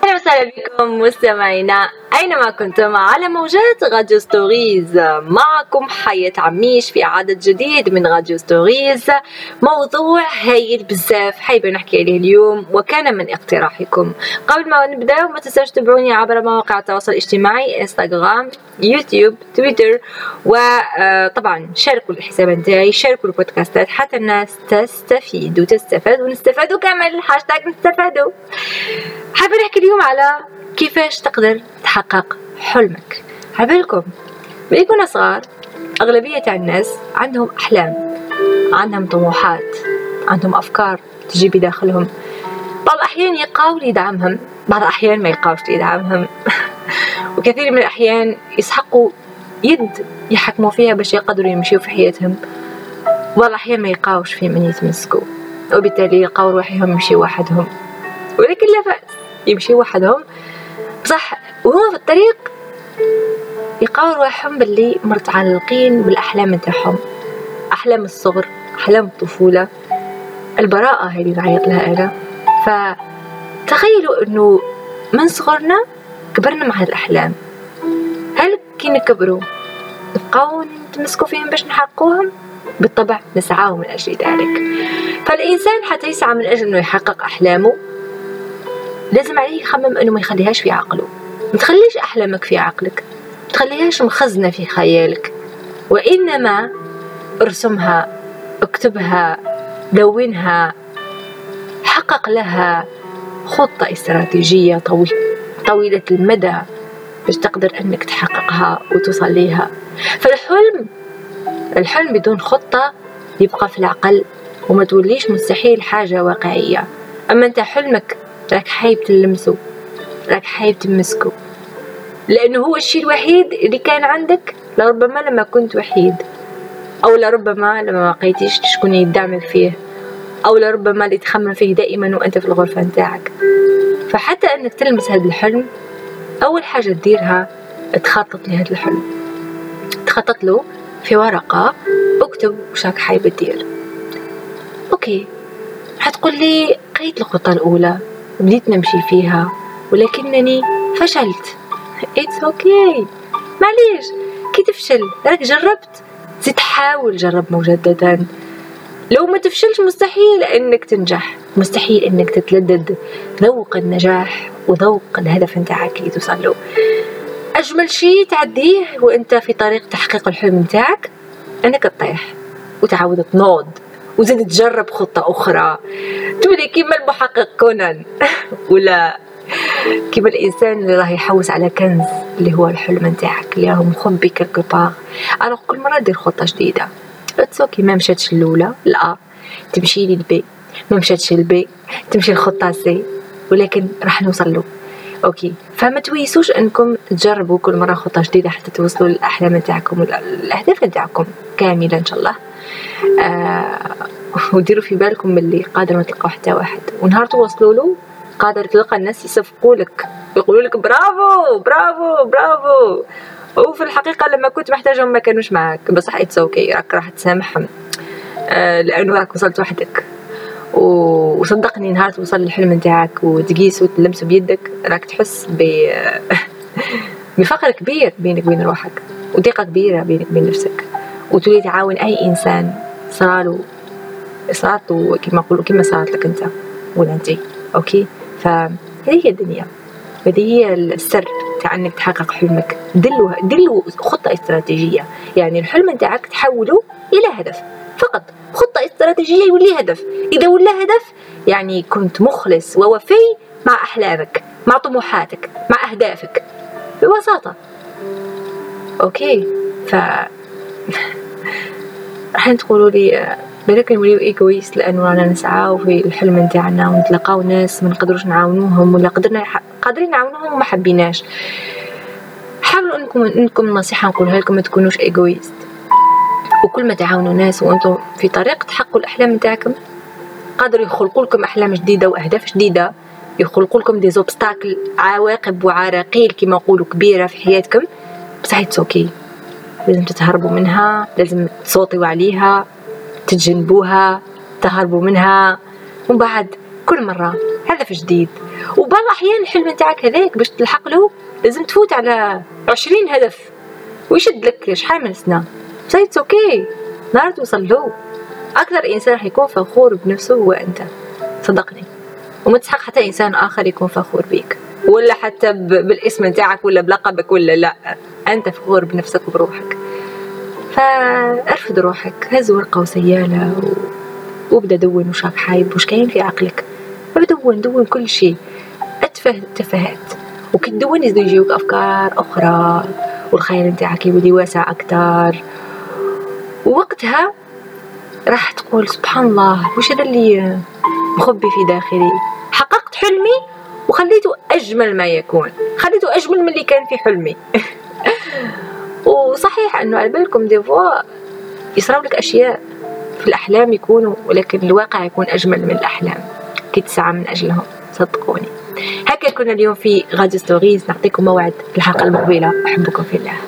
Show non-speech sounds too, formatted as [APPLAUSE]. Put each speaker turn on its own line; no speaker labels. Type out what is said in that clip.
مرحبا بكم مستمعينا أينما كنتم على موجات Radio Stories. معكم حياة عميش في عدد جديد من Radio Stories. موضوع هايل بزاف حابة نحكي عليه اليوم وكان من اقتراحكم. قبل ما نبدأ ما تنساش تتابعوني عبر مواقع التواصل الاجتماعي انستغرام يوتيوب تويتر وطبعا شاركوا الحساب نتاعي شاركوا البودكاستات حتى الناس تستفيد وتستفاد ونستفادوا كامل. هاشتاج نستفادوا. حابة نحكي اليوم على كيفاش تقدر تحقق حلمك؟ عبالكم. ملي كنا صغار أغلبية الناس عندهم أحلام عندهم طموحات عندهم أفكار تجي بداخلهم. بعض الأحيان يلقاو يدعمهم بعض الأحيان ما يلقاوش يدعمهم. [LAUGHS] وكثير من الأحيان يسحقوا يد يحكموا فيها باش يقدروا يمشيوا في حياتهم. بعض الأحيان ما يلقاوش في من يتمسكوا وبالتالي يلقاو روحهم يمشي وحدهم. ولكن لا بأس يمشي وحدهم. بصح وهو في الطريق يلقاو رواحهم باللي متعلقين بالأحلام نتاعهم. أحلام الصغر أحلام الطفولة البراءة هذه نعيط لها أنا. فتخيلوا أنه من صغرنا كبرنا مع هذه الأحلام. هل كي نكبروا نبقاو نتمسكوا فيهم باش نحققوهم؟ بالطبع نسعى من أجل ذلك. فالإنسان حتى يسعى من أجل أنه يحقق أحلامه. لازم عليه يخمم أنه ما يخليهاش في عقله. ما تخليش أحلامك في عقلك. ما تخليهاش مخزنة في خيالك. وإنما ارسمها اكتبها دونها حقق لها خطة استراتيجية طويلة المدى باش تقدر إنك تحققها وتوصل ليها فالحلم الحلم بدون خطة يبقى في العقل وما توليش مستحيل حاجة واقعية. أما أنت حلمك راك حايب تلمسه راك حايب تمسكه لأنه هو الشيء الوحيد اللي كان عندك لربما لما كنت وحيد. أو لربما لما ما لقيتيش شكون يدعمك فيه. أو لربما اللي تخمم فيه دائما وأنت في الغرفة نتاعك. فحتى أنك تلمس هذا الحلم أول حاجة تديرها تخطط لهذا الحلم. تخطط له في ورقة اكتب وش راك حايب تدير. Okay. حتقول لي قريت الخطة الأولى. بديت نمشي فيها ولكنني فشلت. it's okay okay. معليش. كي تفشل راك جربت. زيد تحاول جرب مجددا. لو ما تفشلش مستحيل إنك تنجح. مستحيل إنك تتلذذ. ذوق النجاح وذوق الهدف نتاعك اللي توصل له أجمل شيء تعديه وأنت في طريق تحقيق الحلم نتاعك إنك تطيح وتعاود تنوض. وزيد تجرب خطة أخرى. تولي كيما المحقق كونان. [LAUGHS] ولا كيما الإنسان اللي راه يحوس على كنز اللي هو الحلم نتاعك اللي راهو مخبي bon alors كل مرة دير خطة جديدة. it's ما مشاتش الأولى لا. تمشي لل B ما مشاتش ال B تمشي الخطة C ولكن راح نوصل له. Okay فما تيأسوش إنكم تجربوا كل مرة خطة جديدة حتى توصلوا للأحلام نتاعكم والأهداف نتاعكم كاملة إن شاء الله. وديروا في بالكم باللي قادر ما تلقاو حتى واحد. ونهار توصلوا له قادر تلقى الناس يصفقوا لك. يقولوا لك برافو برافو برافو. وفي الحقيقة لما كنت محتاجهم ما كانوش معاك. بصح it's okay راك راح تسامحهم آه لأنه راك وصلت وحدك. وصدقني نهار توصل للحلم نتاعك وتقيس وتلمسه بيدك راك تحس ب [LAUGHS] بفقر كبير بينك وبين روحك وثقة كبيرة بينك وبين نفسك. وتولي تعاون أي إنسان صارله صارته كما نقولوا كما صارت لك أنت ولا أنت أوكي؟ فهذه هي الدنيا. هذه هي السر تاع إنك تحقق حلمك. دلو دلو خطة استراتيجية. يعني الحلم نتاعك تحوله إلى هدف. فقط خطة استراتيجية يولي هدف. إذا ولا هدف يعني كنت مخلص ووفي مع أحلامك مع طموحاتك مع أهدافك. ببساطة. Okay؟ ف راح تقولوا لي بالك نوليو égoïstes لأنه رانا نسعاو في الحلم نتاعنا ونتلاقاو ناس ما نقدروش نعاونوهم ولا قدرنا قادرين نعاونوهم وما حبيناش. حاولوا إنكم إنكم نصيحة نقولها لكم ما تكونوش égoïstes وكل ما تعاونوا ناس وأنتم في طريق تحققوا الأحلام نتاعكم قادروا يخلقوا لكم أحلام جديدة وأهداف جديدة يخلقوا لكم des obstacles عواقب وعراقيل كما نقولوا كبيرة في حياتكم. بصح okay لازم تتهربوا منها لازم تصوتوا عليها تتجنبوها تهربوا منها. ومن بعد كل مرة هدف جديد. وبعض الأحيان الحلم نتاعك هذاك باش تلحق له لازم تفوت على عشرين هدف ويشد لك شحال من سنة. so it's okay نهار توصل له. أكثر إنسان حيكون فخور بنفسه هو أنت. صدقني. وما تسحق حتى إنسان آخر يكون فخور بيك. ولا حتى بالاسم نتاعك ولا بلقبك ولا لا. أنت فخور بنفسك وبروحك. فارفض روحك. هز ورقة وسيالة. وابدأ دون وش راك حايب. وش كاين في عقلك؟ دون دون كل شيء. أتفه التفاهات وكي تدون يزيدو يجيوك أفكار أخرى. والخيال نتاعك يولي واسع أكتر. ووقتها راح تقول سبحان الله وش هذا اللي مخبي في داخلي؟ حققت حلمي؟ وخليته أجمل ما يكون. خليته أجمل من اللي كان في حلمي. [LAUGHS] وصحيح أنه على بالكم دي فوا يصراو لك أشياء في الأحلام يكونوا ولكن الواقع يكون أجمل من الأحلام. كي تسعى من أجلهم. صدقوني. هكا كنا اليوم في غادي ستوريز نعطيكم موعد الحلقة المقبلة. أحبكم في الله.